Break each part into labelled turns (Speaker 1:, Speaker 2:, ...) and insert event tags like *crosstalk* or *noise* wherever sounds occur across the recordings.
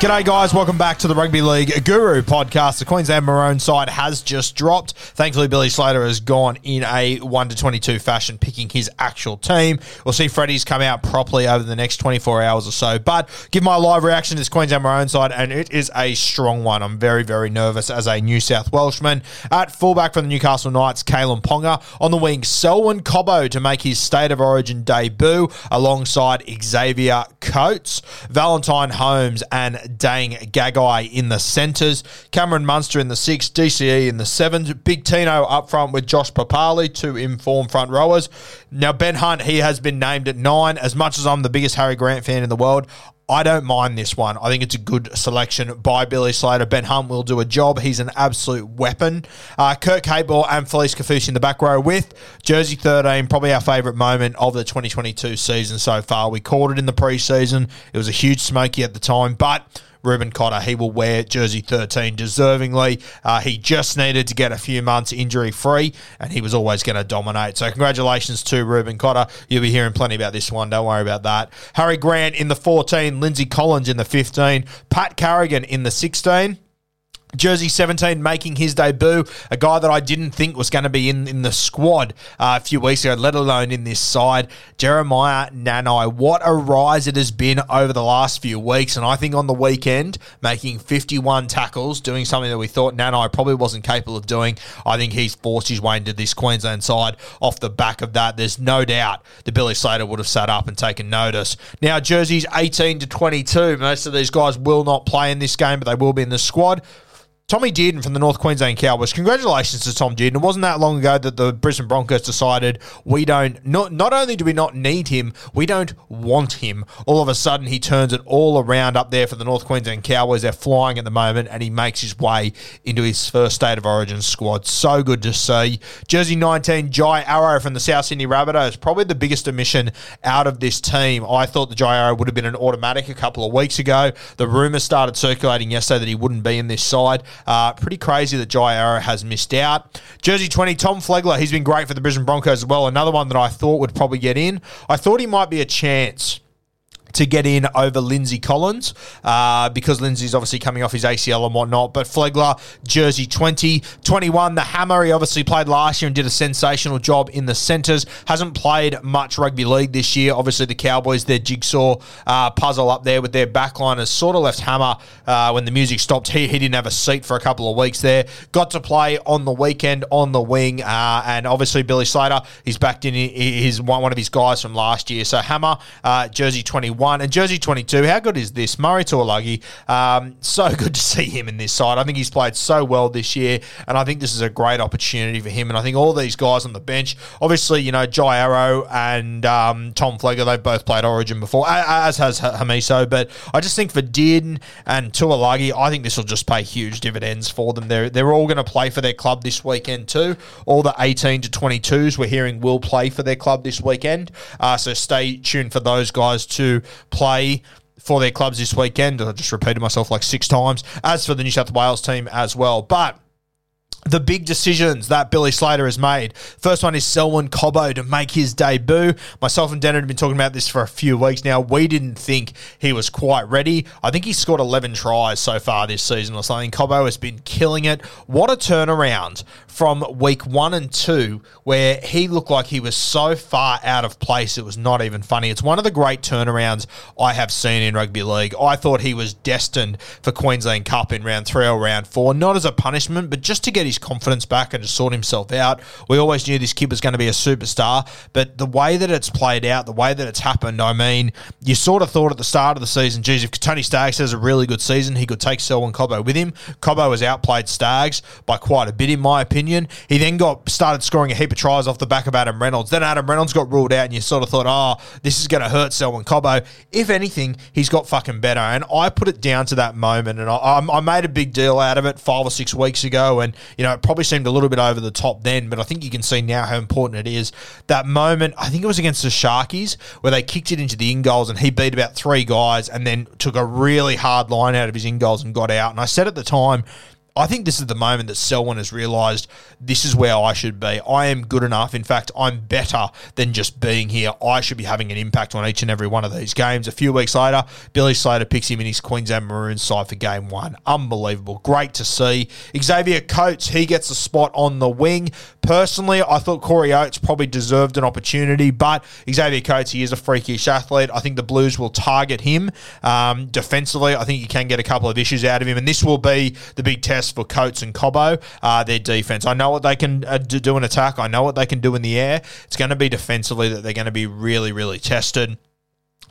Speaker 1: G'day, guys. Welcome back to the Rugby League Guru podcast. The Queensland Maroon side has just dropped. Thankfully, Billy Slater has gone in a 1 to 22 fashion, picking his actual team. We'll see Freddie's come out properly over the next 24 hours or so. But give my live reaction to this Queensland Maroon side, and it is a strong one. I'm very, very nervous as a New South Welshman. At fullback for the Newcastle Knights, Kalyn Ponga. On the wing, Selwyn Cobbo to make his State of Origin debut alongside Xavier Coates. Valentine Holmes and Dane Gagai in the centres. Cameron Munster in the six, DCE in the sevens. Big Tino up front with Josh Papalii, two informed front rowers. Now, Ben Hunt, he has been named at nine. As much as I'm the biggest Harry Grant fan in the world, I don't mind this one. I think it's a good selection by Billy Slater. Ben Hunt will do a job. He's an absolute weapon. Uh, Kurt Capewell and Felise Kaufusi in the back row with Jersey 13, probably our favourite moment of the 2022 season so far. We called it in the preseason. It was a huge smoky at the time, but Reuben Cotter, he will wear jersey 13 deservingly. Uh, he just needed to get a few months injury free, and he was always going to dominate. So, congratulations to Reuben Cotter. You'll be hearing plenty about this one. Don't worry about that. Harry Grant in the 14, Lindsay Collins in the 15, Pat Carrigan in the 16. Jersey 17 making his debut, a guy that I didn't think was going to be in, in the squad uh, a few weeks ago, let alone in this side. Jeremiah Nanai, what a rise it has been over the last few weeks. And I think on the weekend, making 51 tackles, doing something that we thought Nanai probably wasn't capable of doing. I think he's forced his way into this Queensland side off the back of that. There's no doubt that Billy Slater would have sat up and taken notice. Now, Jersey's 18 to 22. Most of these guys will not play in this game, but they will be in the squad. Tommy Dearden from the North Queensland Cowboys. Congratulations to Tom Dearden. It wasn't that long ago that the Brisbane Broncos decided we don't not not only do we not need him, we don't want him. All of a sudden he turns it all around up there for the North Queensland Cowboys. They're flying at the moment and he makes his way into his first state of origin squad. So good to see. Jersey 19, Jai Arrow from the South Sydney Rabbitohs. Probably the biggest omission out of this team. I thought the Jai Arrow would have been an automatic a couple of weeks ago. The rumour started circulating yesterday that he wouldn't be in this side. Uh, pretty crazy that Jai Arrow has missed out. Jersey 20, Tom Flegler, he's been great for the Brisbane Broncos as well. Another one that I thought would probably get in. I thought he might be a chance to get in over Lindsay Collins uh, because Lindsay's obviously coming off his ACL and whatnot. But Flegler, jersey 20, 21, the Hammer, he obviously played last year and did a sensational job in the centres. Hasn't played much rugby league this year. Obviously, the Cowboys, their jigsaw uh, puzzle up there with their backline has sort of left Hammer uh, when the music stopped. He, he didn't have a seat for a couple of weeks there. Got to play on the weekend on the wing. Uh, and obviously, Billy Slater, he's backed in his one, of his guys from last year. So Hammer, uh, jersey 21. One. And jersey 22, how good is this? Murray Taulagi, um, so *laughs* good to see him in this side. I think he's played so well this year, and I think this is a great opportunity for him. And I think all these guys on the bench, obviously, you know, Jai Arrow and um, Tom Flegler, they've both played Origin before, as has Hamiso. But I just think for Din and Taulagi, I think this will just pay huge dividends for them. They're, they're all going to play for their club this weekend too. All the 18 to 22s we're hearing will play for their club this weekend. Uh, so stay tuned for those guys to play for their clubs this weekend. I just repeated myself like six times. As for the New South Wales team as well. But the big decisions that Billy Slater has made. First one is Selwyn Cobbo to make his debut. Myself and Denner have been talking about this for a few weeks now. We didn't think he was quite ready. I think he's scored 11 tries so far this season or something. Cobbo has been killing it. What a turnaround from week one and two, where he looked like he was so far out of place it was not even funny. It's one of the great turnarounds I have seen in rugby league. I thought he was destined for Queensland Cup in round three or round four, not as a punishment, but just to get his confidence back and to sort himself out. We always knew this kid was going to be a superstar, but the way that it's played out, the way that it's happened, I mean, you sort of thought at the start of the season, geez, if Tony Staggs has a really good season, he could take Selwyn Cobbo with him. Cobbo has outplayed Staggs by quite a bit, in my opinion. He then got started scoring a heap of tries off the back of Adam Reynolds. Then Adam Reynolds got ruled out, and you sort of thought, oh, this is going to hurt Selwyn Cobbo. If anything, he's got fucking better. And I put it down to that moment, and I, I made a big deal out of it five or six weeks ago, and you know it probably seemed a little bit over the top then, but I think you can see now how important it is. That moment, I think it was against the Sharkies, where they kicked it into the in goals, and he beat about three guys, and then took a really hard line out of his in goals and got out. And I said at the time, I think this is the moment that Selwyn has realised this is where I should be. I am good enough. In fact, I'm better than just being here. I should be having an impact on each and every one of these games. A few weeks later, Billy Slater picks him in his Queensland Maroons side for game one. Unbelievable. Great to see. Xavier Coates, he gets a spot on the wing. Personally, I thought Corey Oates probably deserved an opportunity, but Xavier Coates, he is a freakish athlete. I think the Blues will target him um, defensively. I think you can get a couple of issues out of him, and this will be the big test for Coates and Cobbo, uh, their defense. I know what they can uh, do in attack. I know what they can do in the air. It's going to be defensively that they're going to be really, really tested.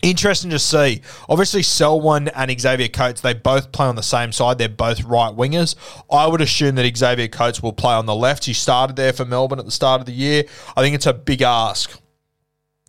Speaker 1: Interesting to see. Obviously, Selwyn and Xavier Coates, they both play on the same side. They're both right wingers. I would assume that Xavier Coates will play on the left. He started there for Melbourne at the start of the year. I think it's a big ask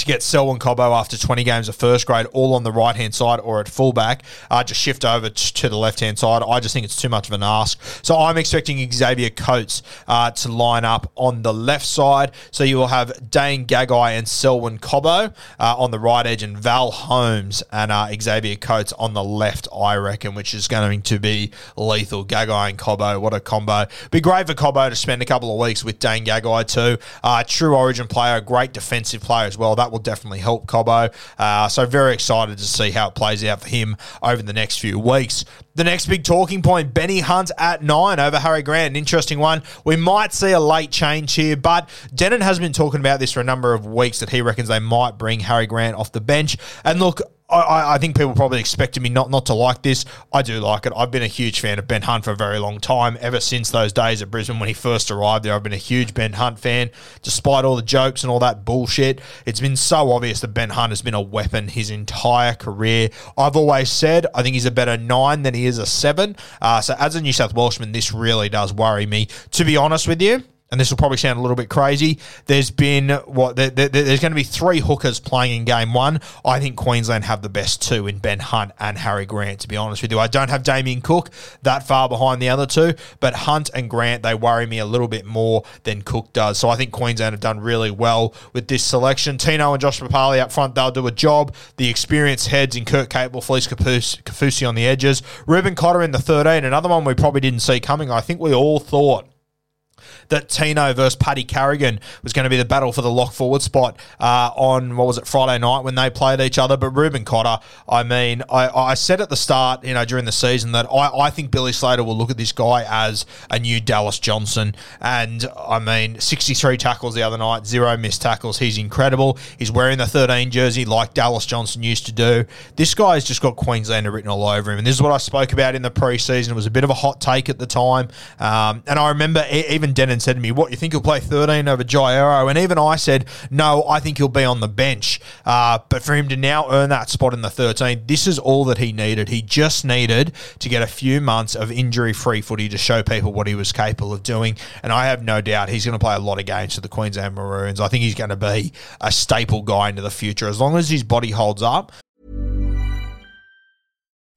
Speaker 1: to get Selwyn Cobbo after 20 games of first grade, all on the right hand side or at fullback, uh, just shift over t- to the left hand side. I just think it's too much of an ask. So I'm expecting Xavier Coates uh, to line up on the left side. So you will have Dane Gagai and Selwyn Cobbo uh, on the right edge, and Val Holmes and uh, Xavier Coates on the left, I reckon, which is going to be lethal. Gagai and Cobbo, what a combo. Be great for Cobbo to spend a couple of weeks with Dane Gagai too. Uh, true origin player, great defensive player as well. That will definitely help Cobbo. Uh, so very excited to see how it plays out for him over the next few weeks. The next big talking point, Benny Hunt at nine over Harry Grant. An interesting one. We might see a late change here, but Denon has been talking about this for a number of weeks that he reckons they might bring Harry Grant off the bench. And look, I, I, think people probably expected me not, not to like this. I do like it. I've been a huge fan of Ben Hunt for a very long time. Ever since those days at Brisbane when he first arrived there, I've been a huge Ben Hunt fan. Despite all the jokes and all that bullshit, it's been so obvious that Ben Hunt has been a weapon his entire career. I've always said I think he's a better nine than he is a seven. Uh, so as a New South Welshman, this really does worry me. To be honest with you, and this will probably sound a little bit crazy. There's been what there, there, there's going to be three hookers playing in game one. I think Queensland have the best two in Ben Hunt and Harry Grant. To be honest with you, I don't have Damien Cook that far behind the other two, but Hunt and Grant they worry me a little bit more than Cook does. So I think Queensland have done really well with this selection. Tino and Josh Papalii up front, they'll do a job. The experienced heads in Kurt Capewell, Felise Kaufusi on the edges, Reuben Cotter in the 13. Another one we probably didn't see coming. I think we all thought that Tino versus Paddy Carrigan was going to be the battle for the lock forward spot uh, on, what was it, Friday night when they played each other. But Reuben Cotter, I mean, I, I said at the start, you know, during the season that I, I think Billy Slater will look at this guy as a new Dallas Johnson. And I mean, 63 tackles the other night, zero missed tackles. He's incredible. He's wearing the 13 jersey like Dallas Johnson used to do. This guy's just got Queenslander written all over him. And this is what I spoke about in the preseason. It was a bit of a hot take at the time. Um, and I remember even even Said to me, "What you think he'll play 13 over Jai Arrow?" And even I said, "No, I think he'll be on the bench." Uh, but for him to now earn that spot in the 13, this is all that he needed. He just needed to get a few months of injury-free footy to show people what he was capable of doing. And I have no doubt he's going to play a lot of games for the Queensland Maroons. I think he's going to be a staple guy into the future as long as his body holds up.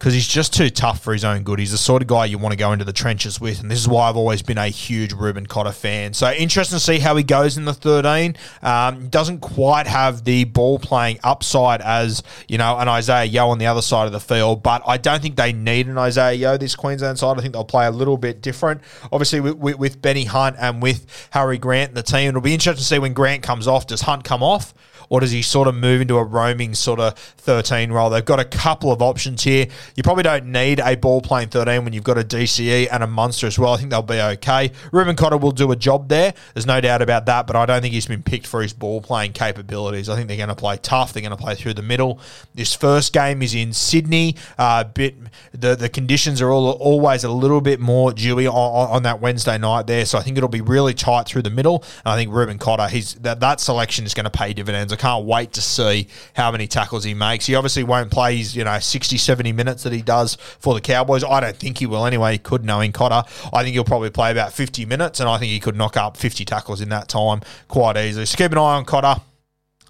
Speaker 1: Because he's just too tough for his own good. He's the sort of guy you want to go into the trenches with, and this is why I've always been a huge Reuben Cotter fan. So interesting to see how he goes in the 13. Um, doesn't quite have the ball playing upside as you know an Isaah Yeo on the other side of the field, but I don't think they need an Isaah Yeo this Queensland side. I think they'll play a little bit different. Obviously with, with, with Benny Hunt and with Harry Grant and the team, it'll be interesting to see when Grant comes off. Does Hunt come off? Or does he sort of move into a roaming sort of 13 role? They've got a couple of options here. You probably don't need a ball playing 13 when you've got a DCE and a Munster as well. I think they'll be okay. Reuben Cotter will do a job there. There's no doubt about that, but I don't think he's been picked for his ball playing capabilities. I think they're going to play tough. They're going to play through the middle. This first game is in Sydney. Uh, bit the the conditions are all, always a little bit more dewy on, on, that Wednesday night there, so I think it'll be really tight through the middle. And I think Reuben Cotter, he's that that selection is going to pay dividends. I can't wait to see how many tackles he makes. He obviously won't play his, you know, 60, 70 minutes that he does for the Cowboys. I don't think he will anyway. He could knowing Cotter. I think he'll probably play about 50 minutes, and I think he could knock up 50 tackles in that time quite easily. So keep an eye on Cotter.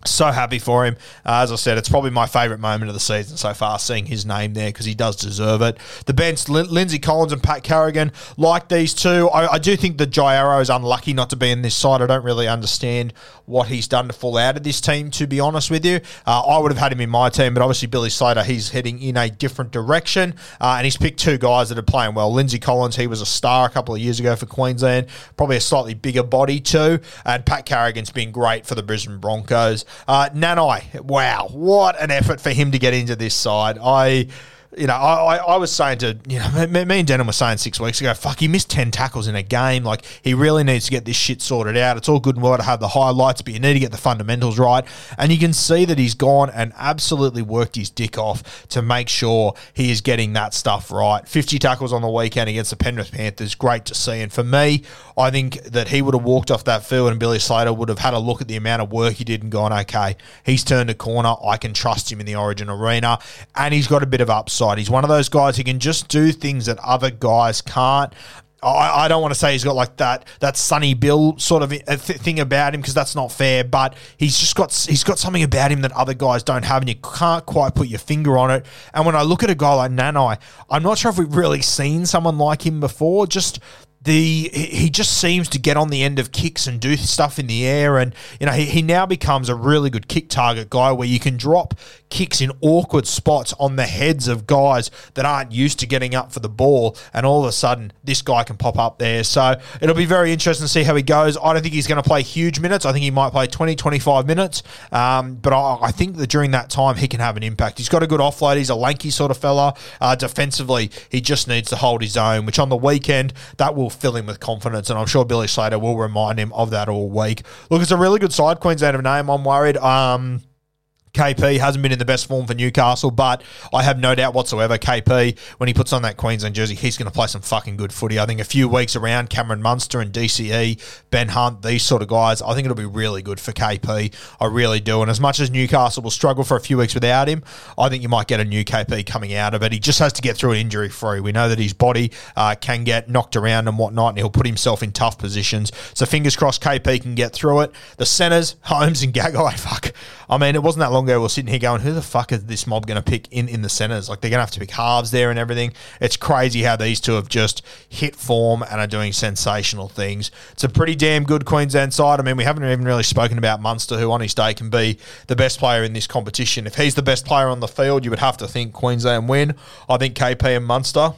Speaker 1: So happy for him. Uh, as I said, it's probably my favourite moment of the season so far, seeing his name there because he does deserve it. The bench, Lin- Lindsay Collins and Pat Carrigan, like these two. I, I do think that Jai Arrow is unlucky not to be in this side. I don't really understand what he's done to fall out of this team, to be honest with you. Uh, I would have had him in my team, but obviously Billy Slater, he's heading in a different direction, uh, and he's picked two guys that are playing well. Lindsay Collins, he was a star a couple of years ago for Queensland, probably a slightly bigger body too, and Pat Carrigan's been great for the Brisbane Broncos. Uh, Nanai, wow, what an effort for him to get into this side. I you know, I, I was saying to, you know, me, me and Denham were saying six weeks ago, fuck, he missed 10 tackles in a game. Like, he really needs to get this shit sorted out. It's all good and well to have the highlights, but you need to get the fundamentals right. And you can see that he's gone and absolutely worked his dick off to make sure he is getting that stuff right. 50 tackles on the weekend against the Penrith Panthers, great to see. And for me, I think that he would have walked off that field and Billy Slater would have had a look at the amount of work he did and gone, okay, he's turned a corner. I can trust him in the Origin arena. And he's got a bit of upside. He's one of those guys who can just do things that other guys can't. I, I don't want to say he's got like that that Sonny Bill sort of uh, th- thing about him because that's not fair. But he's just got he's got something about him that other guys don't have, and you can't quite put your finger on it. And when I look at a guy like Nanai, I'm not sure if we've really seen someone like him before. Just the he just seems to get on the end of kicks and do stuff in the air. And you know he, he now becomes a really good kick target guy where you can drop kicks in awkward spots on the heads of guys that aren't used to getting up for the ball. And all of a sudden this guy can pop up there. So it'll be very interesting to see how he goes. I don't think he's going to play huge minutes. I think he might play 20 25 minutes. Um, but I, I, think that during that time he can have an impact. He's got a good offload. He's a lanky sort of fella. Uh, defensively he just needs to hold his own which on the weekend that will fill him with confidence, and I'm sure Billy Slater will remind him of that all week. Look, it's a really good side, Queensland of name. I'm worried. Um, KP hasn't been in the best form for Newcastle, but I have no doubt whatsoever KP, when he puts on that Queensland jersey, he's going to play some fucking good footy. I think a few weeks around Cameron Munster and DCE, Ben Hunt, these sort of guys, I think it'll be really good for KP. I really do. And as much as Newcastle will struggle for a few weeks without him, I think you might get a new KP coming out of it. He just has to get through it injury free. We know that his body uh, can get knocked around and whatnot, and he'll put himself in tough positions. So fingers crossed KP can get through it. The centres, *laughs* Holmes and Gagai, *laughs* fuck. I mean, it wasn't that long we were sitting here going, who the fuck is this mob going to pick in, in the centres? Like, they're going to have to pick halves there and everything. It's crazy how these two have just hit form and are doing sensational things. It's a pretty damn good Queensland side. I mean, we haven't even really spoken about Munster, who on his day can be the best player in this competition. If he's the best player on the field, you would have to think Queensland win. I think KP and Munster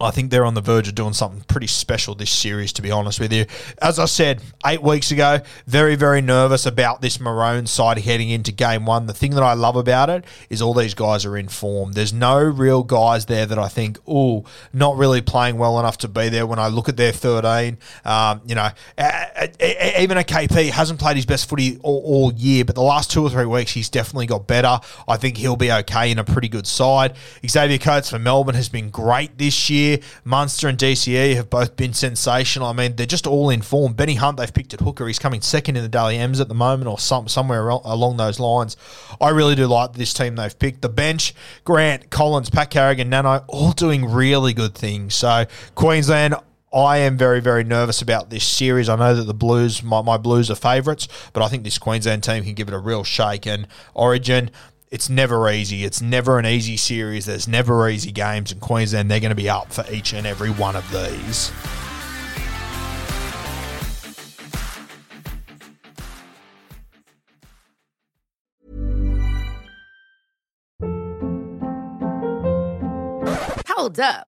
Speaker 1: I think they're on the verge of doing something pretty special this series, to be honest with you. As I said eight weeks ago, very, very nervous about this Maroon side heading into game one. The thing that I love about it is all these guys are in form. There's no real guys there that I think, oh, not really playing well enough to be there when I look at their 13. Um, you know, even a KP hasn't played his best footy all, all year, but the last two or three weeks he's definitely got better. I think he'll be okay in a pretty good side. Xavier Coates for Melbourne has been great this year year. Munster and DCE have both been sensational. I mean, they're just all in form. Benny Hunt, they've picked at hooker. He's coming second in the Dally M's at the moment or some, somewhere along those lines. I really do like this team they've picked. The bench, Grant, Collins, Pat Carrigan, Nano, all doing really good things. So, Queensland, I am very, very nervous about this series. I know that the Blues, my, my Blues are favourites, but I think this Queensland team can give it a real shake. And Origin, it's never easy. It's never an easy series. There's never easy games in Queensland. They're going to be up for each and every one of these.
Speaker 2: Hold up.